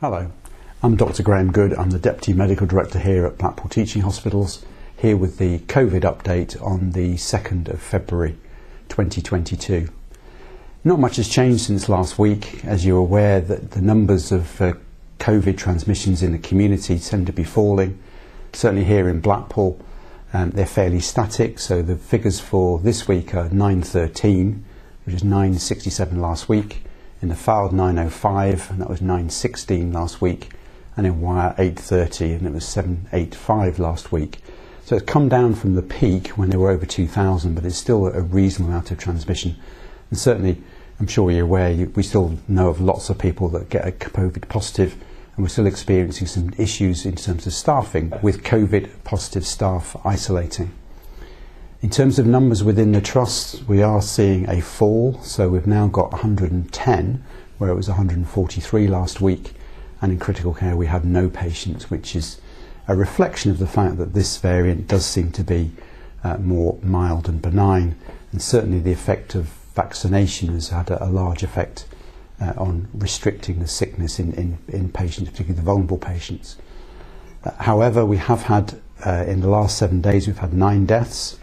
Hello, I'm Dr. Grahame Goode. I'm the Deputy Medical Director here at Blackpool Teaching Hospitals, here with the COVID update on the 2nd of February 2022. Not much has changed since last week. As you're aware, that the numbers of uh, COVID transmissions in the community tend to be falling. Certainly here in Blackpool, um, they're fairly static. So the figures for this week are 913, which is 967 last week in the Fylde 905 and that was 916 last week and in Wyre 830 and it was 785 last week. So it's come down from the peak when they were over 2000 but it's still a reasonable amount of transmission. And certainly I'm sure you're aware we still know of lots of people that get a COVID positive and we're still experiencing some issues in terms of staffing with COVID positive staff isolating in terms of numbers within the trust, we are seeing a fall. So we've now got 110, where it was 143 last week. And in critical care, we have no patients, which is a reflection of the fact that this variant does seem to be uh, more mild and benign. And certainly the effect of vaccination has had a, a large effect uh, on restricting the sickness in, in, in, patients, particularly the vulnerable patients. Uh, however, we have had, uh, in the last seven days, we've had nine deaths.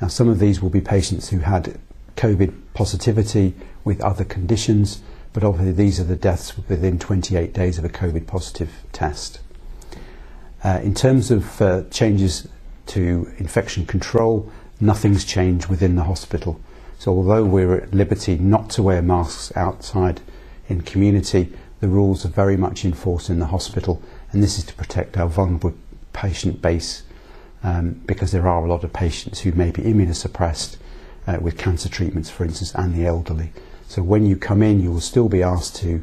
Now, some of these will be patients who had COVID positivity with other conditions, but obviously these are the deaths within 28 days of a COVID positive test. Uh, in terms of uh, changes to infection control, nothing's changed within the hospital. So although we're at liberty not to wear masks outside in community, the rules are very much enforced in the hospital, and this is to protect our vulnerable patient base um, because there are a lot of patients who may be immunosuppressed uh, with cancer treatments, for instance, and the elderly. So when you come in, you will still be asked to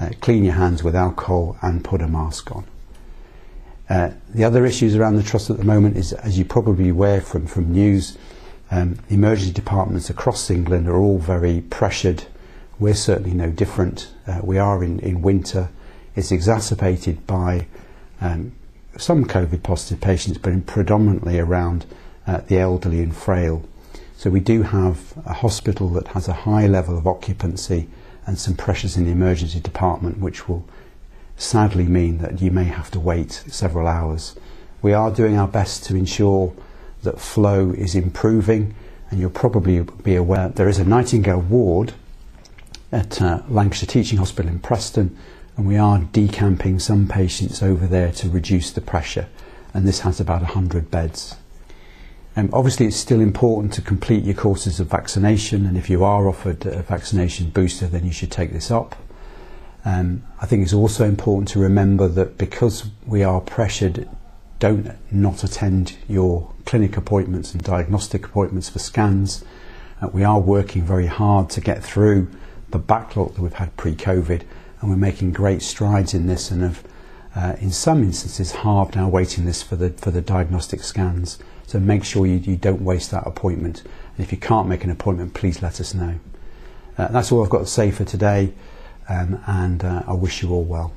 uh, clean your hands with alcohol and put a mask on. Uh, the other issues around the trust at the moment is, as you probably aware from, from news, um, emergency departments across England are all very pressured. We're certainly no different. Uh, we are in, in winter. It's exacerbated by um, some COVID positive patients, but predominantly around uh, the elderly and frail. So we do have a hospital that has a high level of occupancy and some pressures in the emergency department, which will sadly mean that you may have to wait several hours. We are doing our best to ensure that flow is improving, and you'll probably be aware there is a Nightingale ward at uh, Lancashire Teaching Hospital in Preston and we are decamping some patients over there to reduce the pressure and this has about 100 beds. Um, obviously it's still important to complete your courses of vaccination and if you are offered a vaccination booster then you should take this up. Um, I think it's also important to remember that because we are pressured don't not attend your clinic appointments and diagnostic appointments for scans. Uh, we are working very hard to get through the backlog that we've had pre-COVID and we're making great strides in this and have uh, in some instances halved our waiting list for the for the diagnostic scans. So make sure you, you don't waste that appointment. And if you can't make an appointment please let us know. Uh, that's all I've got to say for today. Um, and uh, I wish you all well